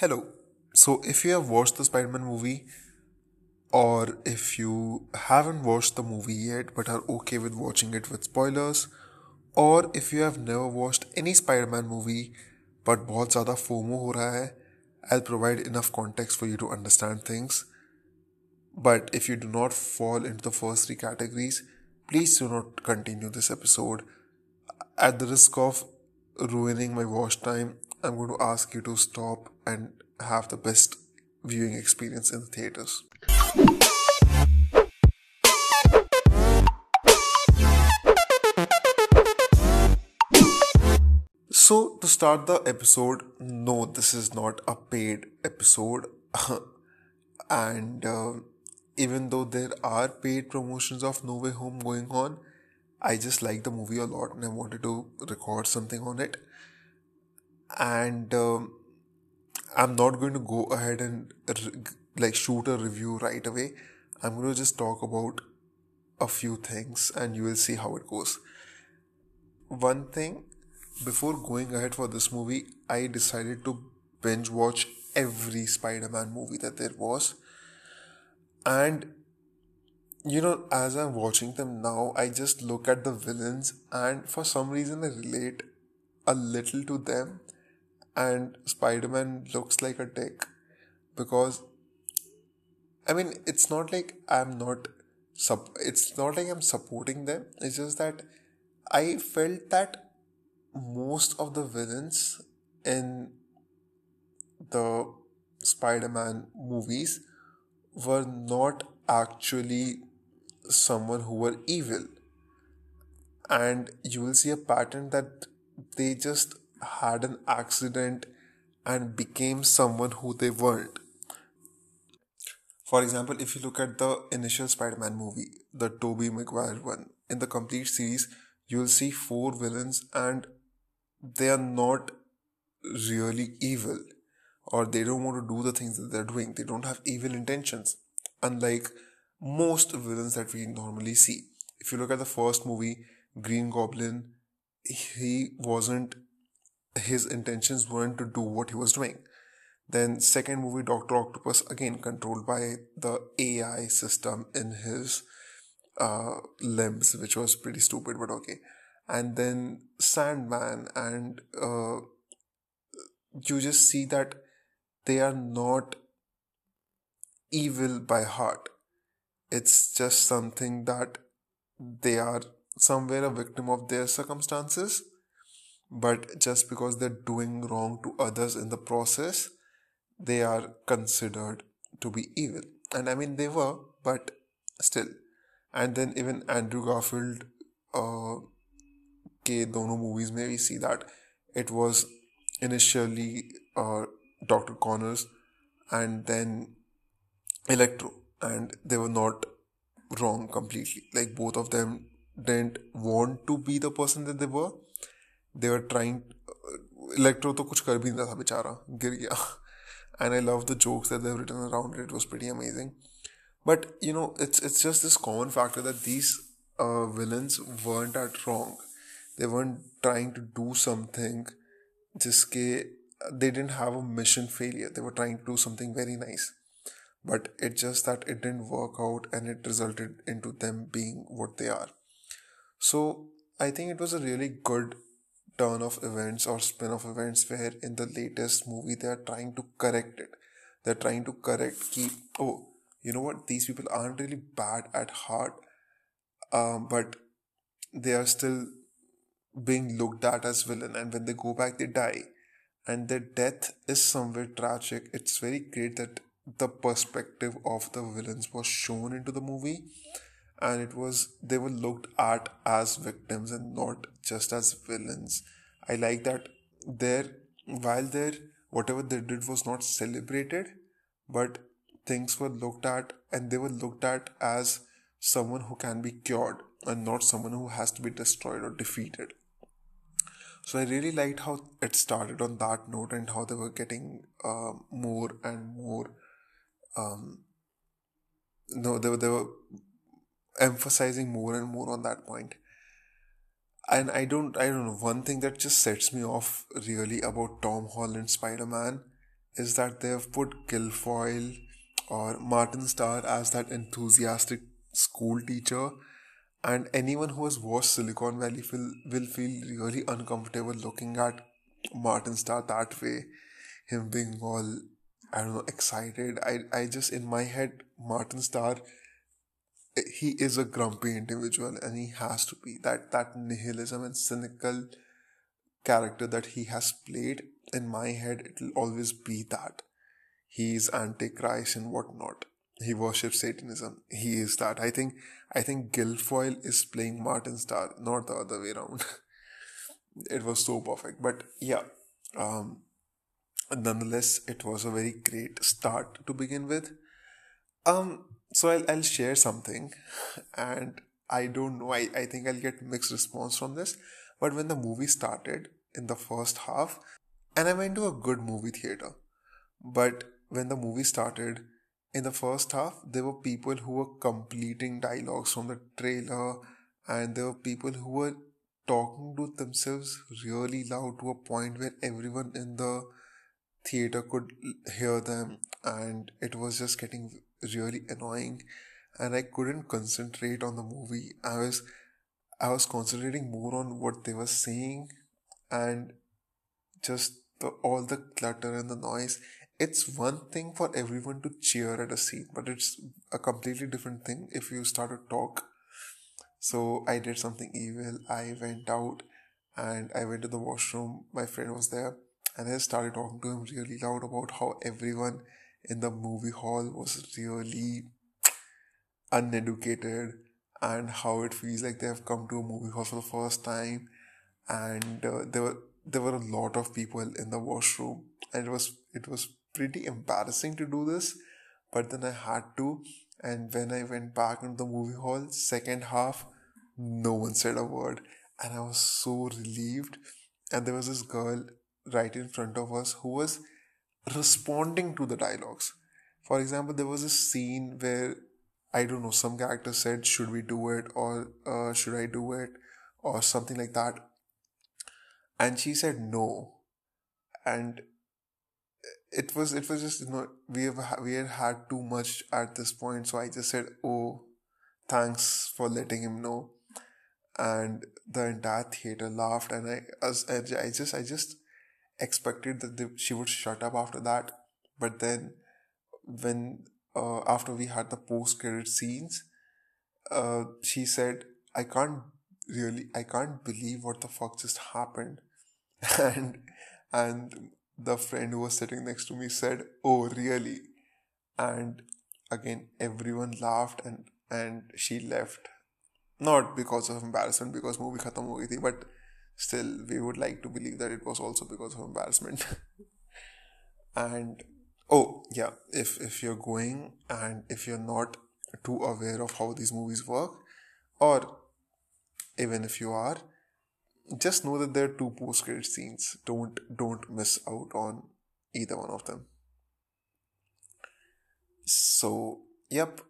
Hello. So, if you have watched the Spider Man movie, or if you haven't watched the movie yet but are okay with watching it with spoilers, or if you have never watched any Spider Man movie but बहुत ज़्यादा FOMO हो रहा है, I'll provide enough context for you to understand things. But if you do not fall into the first three categories, please do not continue this episode. At the risk of ruining my watch time, I'm going to ask you to stop and have the best viewing experience in the theaters. So, to start the episode, no, this is not a paid episode. and uh, even though there are paid promotions of No Way Home going on, I just like the movie a lot and I wanted to record something on it. And um, I'm not going to go ahead and like shoot a review right away. I'm going to just talk about a few things and you will see how it goes. One thing before going ahead for this movie, I decided to binge watch every Spider Man movie that there was. And you know, as I'm watching them now, I just look at the villains and for some reason I relate a little to them. And Spider Man looks like a dick because I mean, it's not like I'm not sub. It's not like I'm supporting them. It's just that I felt that most of the villains in the Spider-Man movies were not actually someone who were evil, and you will see a pattern that they just had an accident and became someone who they weren't for example, if you look at the initial Spider-Man movie, the Tobey Maguire one, in the complete series, you'll see four villains and they are not really evil or they don't want to do the things that they're doing. They don't have evil intentions, unlike most villains that we normally see. If you look at the first movie, Green Goblin, he wasn't, his intentions weren't to do what he was doing then second movie Doctor Octopus again controlled by the AI system in his uh, limbs, which was pretty stupid but okay. And then Sandman and uh, you just see that they are not evil by heart. It's just something that they are somewhere a victim of their circumstances, but just because they're doing wrong to others in the process, they are considered to be evil. And I mean, they were, but still. And then even Andrew Garfield uh, के दोनों movies में we see that it was initially uh, Dr. Connors and then Electro, and they were not wrong completely. Like both of them didn't want to be the person that they were. They were trying. Electro तो कुछ कर भी नहीं रहा था बेचारा गिर गया and I love the jokes that they've written around it. It was pretty amazing. But you know, it's it's just this common factor that these uh, villains weren't at wrong. They weren't trying to do something. Just they didn't have a mission failure. They were trying to do something very nice. But it's just that it didn't work out and it resulted into them being what they are. So I think it was a really good turn of events or spin of events where in the latest movie they are trying to correct it. They're trying to correct, keep, oh, you know what, these people aren't really bad at heart, um, but they are still being looked at as villain and when they go back they die. And their death is somewhere tragic. It's very great that the perspective of the villains was shown into the movie and it was they were looked at as victims and not just as villains. I like that there while there whatever they did was not celebrated but things were looked at and they were looked at as someone who can be cured and not someone who has to be destroyed or defeated. So i really liked how it started on that note and how they were getting uh, more and more um, no they were, they were emphasizing more and more on that point. And i don't i don't know one thing that just sets me off really about tom holland spider-man is that they've put Gilfoyle or Martin Starr as that enthusiastic school teacher, and anyone who has watched Silicon Valley will, will feel really uncomfortable looking at Martin Starr that way, him being all I don't know excited. I I just in my head Martin Starr he is a grumpy individual and he has to be. That that nihilism and cynical character that he has played in my head it will always be that. He is antichrist and whatnot. He worships satanism. He is that. I think i think gilfoyle is playing martin starr not the other way around. It was so perfect. But yeah um nonetheless it was a very great start to begin with. Um so I'll, I'll share something and i don't know I, I think i'll get mixed response from this but when the movie started in the first half and i went to a good movie theater but when the movie started in the first half there were people who were completing dialogues from the trailer and there were people who were talking to themselves really loud to a point where everyone in the theater could hear them and it was just getting really annoying and I couldn't concentrate on the movie. I was I was concentrating more on what they were saying and just the, all the clutter and the noise. It's one thing for everyone to cheer at a scene, but it's a completely different thing if you start to talk. So I did something evil. I went out and I went to the washroom. My friend was there and I started talking to him really loud about how everyone in the movie hall was really uneducated and how it feels like they have come to a movie hall for the first time. And uh, there were there were a lot of people in the washroom. And it was it was pretty embarrassing to do this. But then i had to. And when i went back into the movie hall second half no one said a word. And i was so relieved. And there was this girl right in front of us who was responding to the dialogues. For example, there was a scene where I don't know, some character said, Should we do it? or uh, Should I do it? or something like that. And she said no. And it was it was just you know we have we had had too much at this point so i just said oh thanks for letting him know and the entire theater laughed and i as i just i just expected that they, she would shut up after that. But then when uh, after we had the post credit scenes uh, she said i can't really i can't believe what the fuck just happened. And and the friend who was sitting next to me said oh really? And again everyone laughed and and she left. Not because of embarrassment because movie khatam ho thi but still we would like to believe that it was also because of embarrassment. And oh yeah if if you're going and if you're not too aware of how these movies work or even if you are just know that there are two post credit scenes. Don't don't miss out on either one of them. So yep.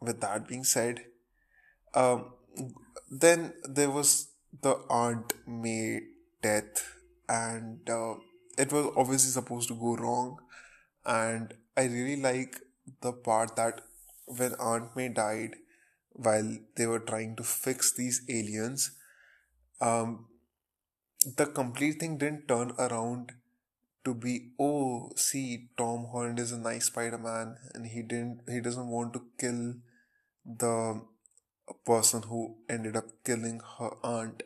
With that being said um then there was the Aunt May death, and uh, it was obviously supposed to go wrong. And I really like the part that when Aunt May died, while they were trying to fix these aliens, um, the complete thing didn't turn around to be oh see Tom Holland is a nice Spider-Man and he didn't he doesn't want to kill the person who ended up killing her aunt,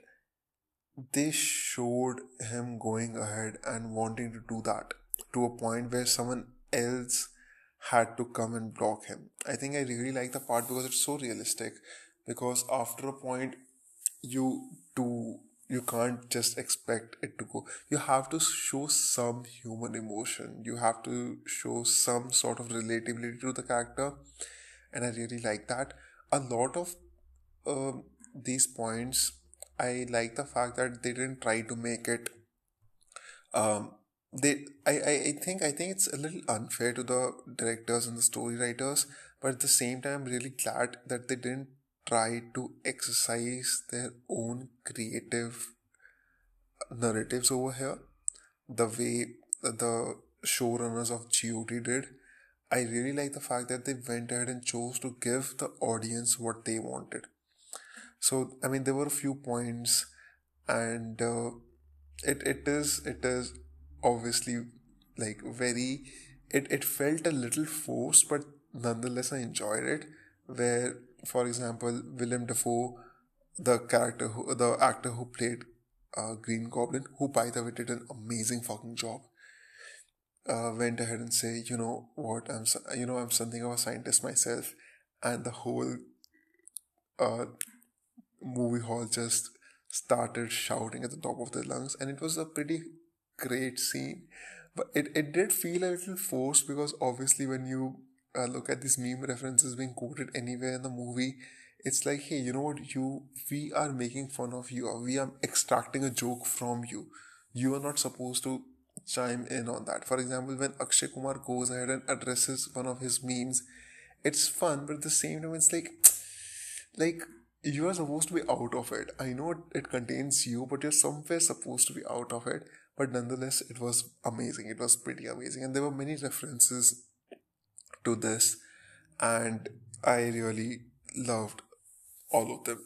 they showed him going ahead and wanting to do that to a point where someone else had to come and block him. I think I really like the part because it's so realistic. Because after a point, you do you can't just expect it to go. You have to show some human emotion. You have to show some sort of relatability to the character, and I really like that. A lot of um, these points, I like the fact that they didn't try to make it. Um, they, I, I, I think, I think it's a little unfair to the directors and the story writers, but at the same time, I'm really glad that they didn't try to exercise their own creative narratives over here. The way the showrunners of GOT did. I really like the fact that they went ahead and chose to give the audience what they wanted. So I mean, there were a few points, and uh, it it is it is obviously like very it it felt a little forced, but nonetheless I enjoyed it. Where, for example, Willem Dafoe, the character who the actor who played uh, Green Goblin, who by the way did an amazing fucking job uh, went ahead and say, you know what, I'm you know I'm something of a scientist myself, and the whole uh, movie hall just started shouting at the top of their lungs, and it was a pretty great scene. But it, it did feel a little forced because obviously when you uh, look at these meme references being quoted anywhere in the movie, it's like, hey, you know what, you we are making fun of you, or we are extracting a joke from you. You are not supposed to chime in on that. For example, when Akshay Kumar goes ahead and addresses one of his memes, it's fun, but at the same time, it's like, like you are supposed to be out of it. I know it contains you, but you're somewhere supposed to be out of it. But nonetheless, it was amazing. It was pretty amazing, and there were many references to this, and I really loved all of them.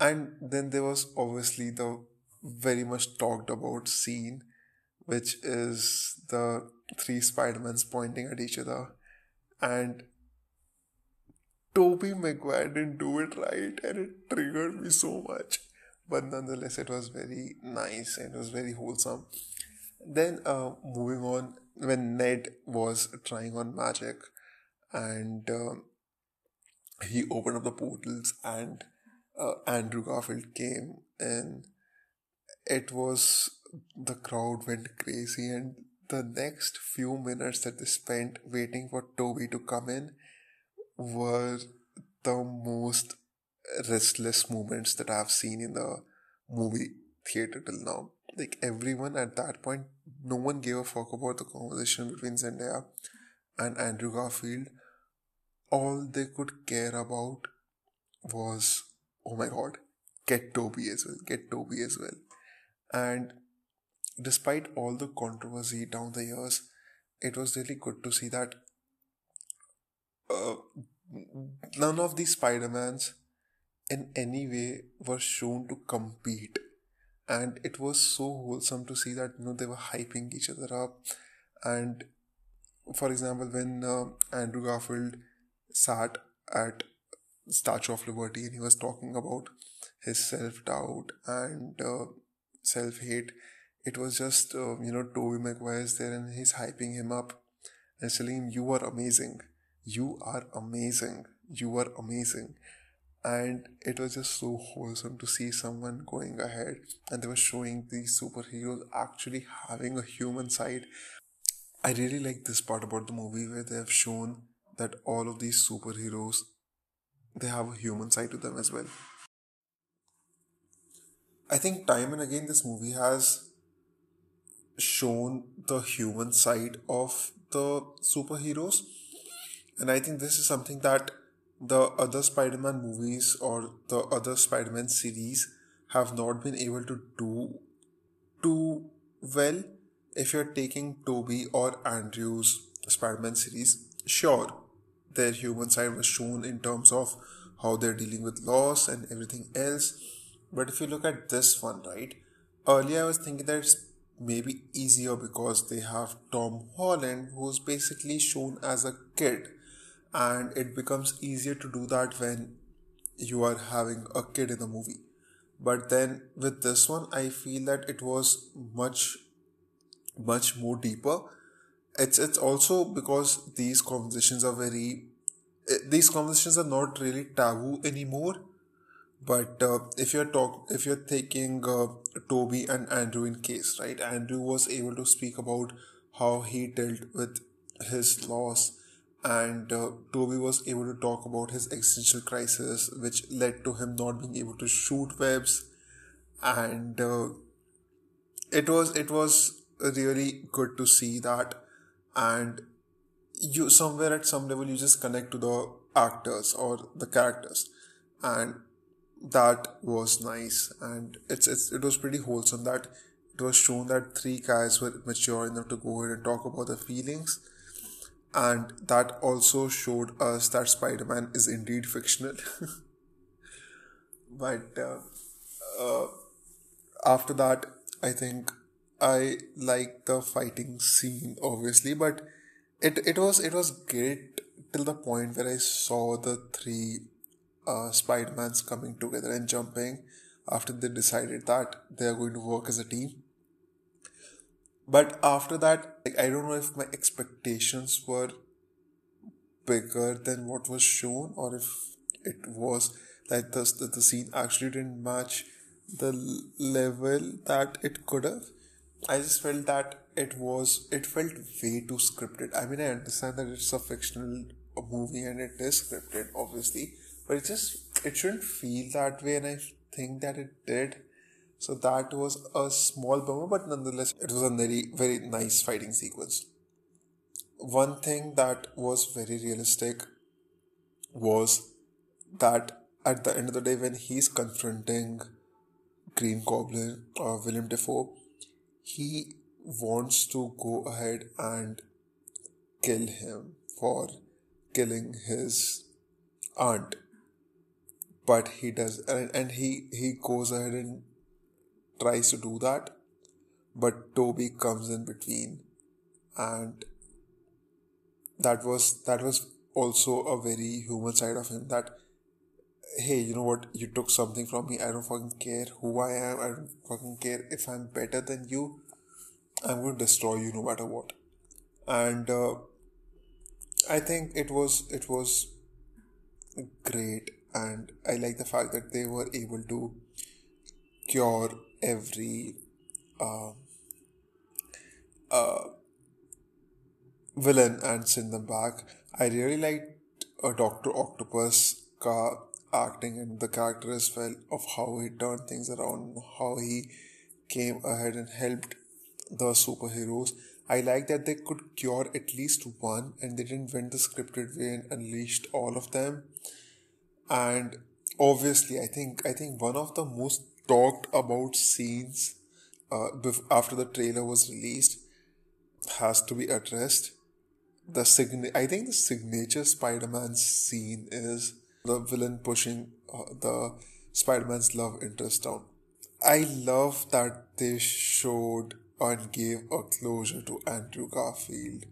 And then there was obviously the very much talked about scene which is the three Spider-Mans pointing at each other. And Tobey Maguire didn't do it right and it triggered me so much. But nonetheless, it was very nice and it was very wholesome. Then, uh, moving on, when Ned was trying on magic and uh, he opened up the portals and uh, Andrew Garfield came in, it was the crowd went crazy and the next few minutes that they spent waiting for Tobey to come in were the most restless moments that I've seen in the movie theater till now. Like everyone at that point, no one gave a fuck about the conversation between Zendaya and Andrew Garfield. All they could care about was, oh my god, get Tobey as well, get Tobey as well. And despite all the controversy down the years, it was really good to see that uh, none of these Spider-Mans in any way were shown to compete. And it was so wholesome to see that you know they were hyping each other up. And for example, when uh, Andrew Garfield sat at Statue of Liberty and he was talking about his self doubt and uh, self hate, it was just uh, you know Tobey Maguire's there and he's hyping him up and telling him you are amazing you are amazing. You are amazing. And it was just so wholesome to see someone going ahead and they were showing these superheroes actually having a human side. I really like this part about the movie where they have shown that all of these superheroes they have a human side to them as well. I think time and again this movie has shown the human side of the superheroes. And I think this is something that the other Spider Man movies or the other Spider Man series have not been able to do too well. If you're taking Tobey or Andrew's Spider Man series, sure, their human side was shown in terms of how they're dealing with loss and everything else. But if you look at this one, right, earlier I was thinking that it's maybe easier because they have Tom Holland, who's basically shown as a kid, and it becomes easier to do that when you are having a kid in the movie. But then with this one, I feel that it was much, much more deeper. It's it's also because these conversations are very, eh, these conversations are not really taboo anymore but uh, if you're talk, if you're taking uh, Tobey and Andrew in case, right? Andrew was able to speak about how he dealt with his loss, and uh, Tobey was able to talk about his existential crisis, which led to him not being able to shoot webs, and uh, it was it was really good to see that, and you somewhere at some level you just connect to the actors or the characters, and that was nice. And it's, it's it was pretty wholesome that it was shown that three guys were mature enough to go ahead and talk about their feelings and that also showed us that spider-man is indeed fictional. But uh, uh, after that i think i like the fighting scene obviously but it it was it was great till the point where i saw the three uh, spider-mans coming together and jumping after they decided that they are going to work as a team but after that like i don't know if my expectations were bigger than what was shown or if it was like the, the, the scene actually didn't match the level that it could have. I just felt that it was it felt way too scripted. I mean i understand that it's a fictional movie and it is scripted obviously but it just it shouldn't feel that way and i think that it did so that was a small bummer, but nonetheless, it was a very, very nice fighting sequence. One thing that was very realistic was that at the end of the day, when he's confronting Green Goblin or Willem Dafoe, he wants to go ahead and kill him for killing his aunt but he does and, and he he goes ahead and tries to do that, but Tobey comes in between, and that was that was also a very human side of him. That hey, you know what? You took something from me. I don't fucking care who I am. I don't fucking care if I'm better than you. I'm going to destroy you no matter what. And uh, I think it was it was great, and I like the fact that they were able to cure every uh, uh, villain and send them back. I really liked uh, Doctor Octopus ka acting and the character as well of how he turned things around, how he came ahead and helped the superheroes. I like that they could cure at least one and they didn't went the scripted way and unleashed all of them. And obviously, I think I think one of the most talked about scenes uh, after the trailer was released has to be addressed. The sign- I think the signature Spider-Man scene is the villain pushing uh, the Spider-Man's love interest down. I love that they showed and gave a closure to Andrew Garfield.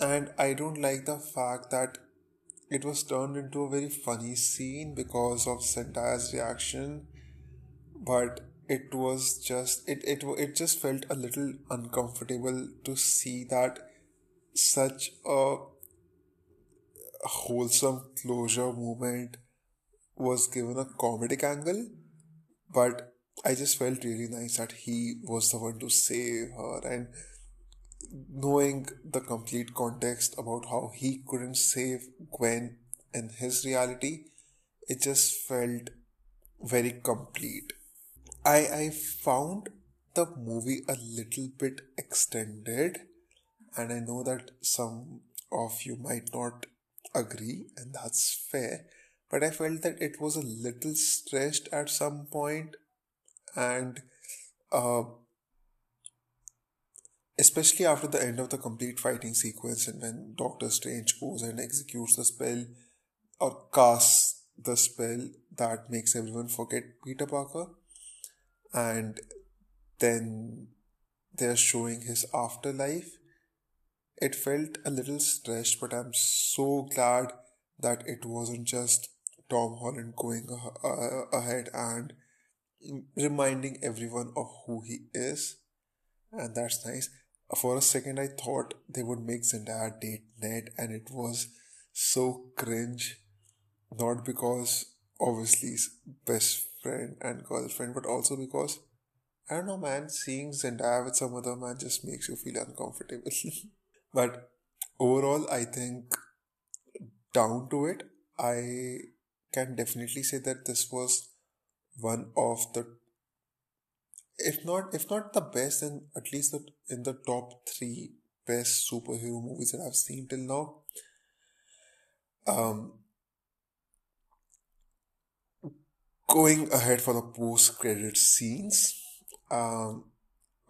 And I don't like the fact that it was turned into a very funny scene because of Zendaya's reaction but it was just it, it it just felt a little uncomfortable to see that such a wholesome closure moment was given a comedic angle but i just felt really nice that he was the one to save her and knowing the complete context about how he couldn't save gwen in his reality it just felt very complete I I found the movie a little bit extended, and I know that some of you might not agree, and that's fair. But I felt that it was a little stretched at some point, and uh, especially after the end of the complete fighting sequence, and when Doctor Strange goes and executes the spell or casts the spell that makes everyone forget Peter Parker and then they're showing his afterlife. It felt a little stretched, but I'm so glad that it wasn't just Tom Holland going ahead and reminding everyone of who he is, and that's nice. For a second, I thought they would make Zendaya date Ned, and it was so cringe. Not because obviously best friend and girlfriend, but also because I don't know, man, seeing Zendaya with some other man just makes you feel uncomfortable. but overall, I think down to it, I can definitely say that this was one of the if not if not the best then at least the, in the top three best superhero movies that I've seen till now. Um, going ahead for the post credit scenes um,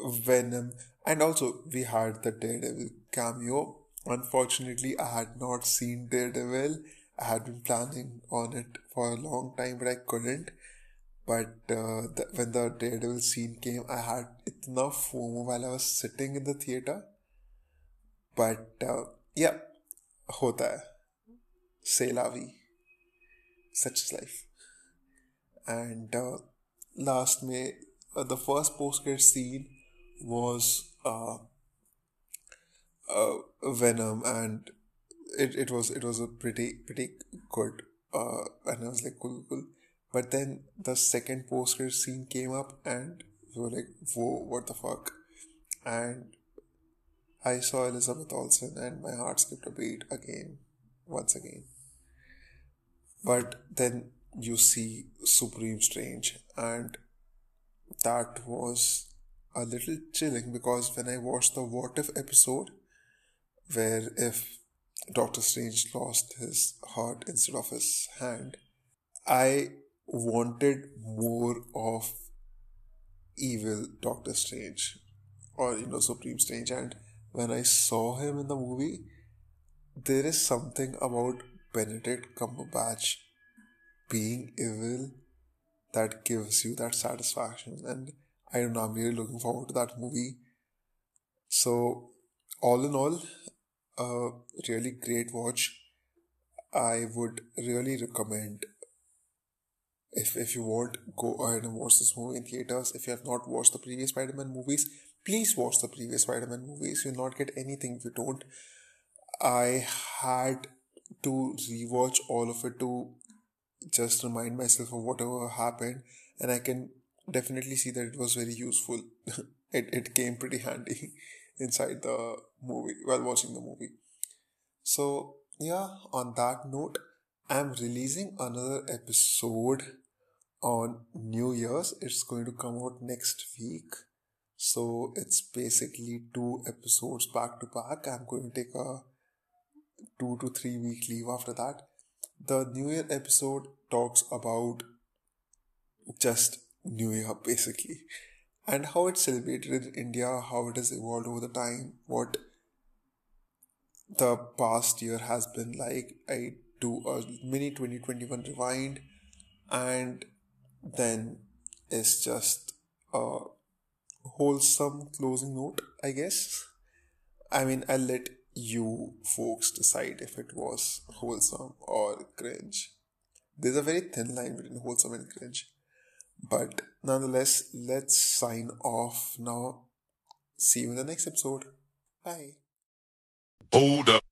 Venom, and also we had the Daredevil cameo. Unfortunately, I had not seen Daredevil. I had been planning on it for a long time, but I couldn't. But uh, the, when the Daredevil scene came, I had enough FOMO while I was sitting in the theater. But uh, yeah, hota hai. La vie. Such is life. And uh, last May, uh, the first post scene was uh, uh, Venom, and it, it was it was a pretty pretty good, uh, and I was like cool cool. But then the second post scene came up, and we were like, whoa, what the fuck? And I saw Elizabeth Olsen, and my heart skipped a beat again, once again. But then you see Supreme Strange, and that was a little chilling because when I watched the What If episode, where if Doctor Strange lost his heart instead of his hand, I wanted more of evil Doctor Strange or you know Supreme Strange. And when I saw him in the movie there is something about Benedict Cumberbatch being evil that gives you that satisfaction. And I don't know I'm really looking forward to that movie. So all in all a really great watch. I would really recommend if if you want go ahead and watch this movie in theaters. If you have not watched the previous spider-man movies please watch the previous spider-man movies. You'll not get anything if you don't. I had to rewatch all of it to just remind myself of whatever happened and i can definitely see that it was very useful it, it came pretty handy inside the movie while watching the movie so yeah on that note I'm releasing another episode on New Year's. It's going to come out next week. So it's basically two episodes back to back. I'm going to take a two to three week leave after that. The New Year episode talks about just New Year basically and how it's celebrated in India, how it has evolved over the time, what the past year has been like. I do a mini 2021 rewind and then it's just a wholesome closing note i guess i mean i'll let you folks decide if it was wholesome or cringe. There's a very thin line between wholesome and cringe. But nonetheless let's sign off now. See you in the next episode. Bye. Hold up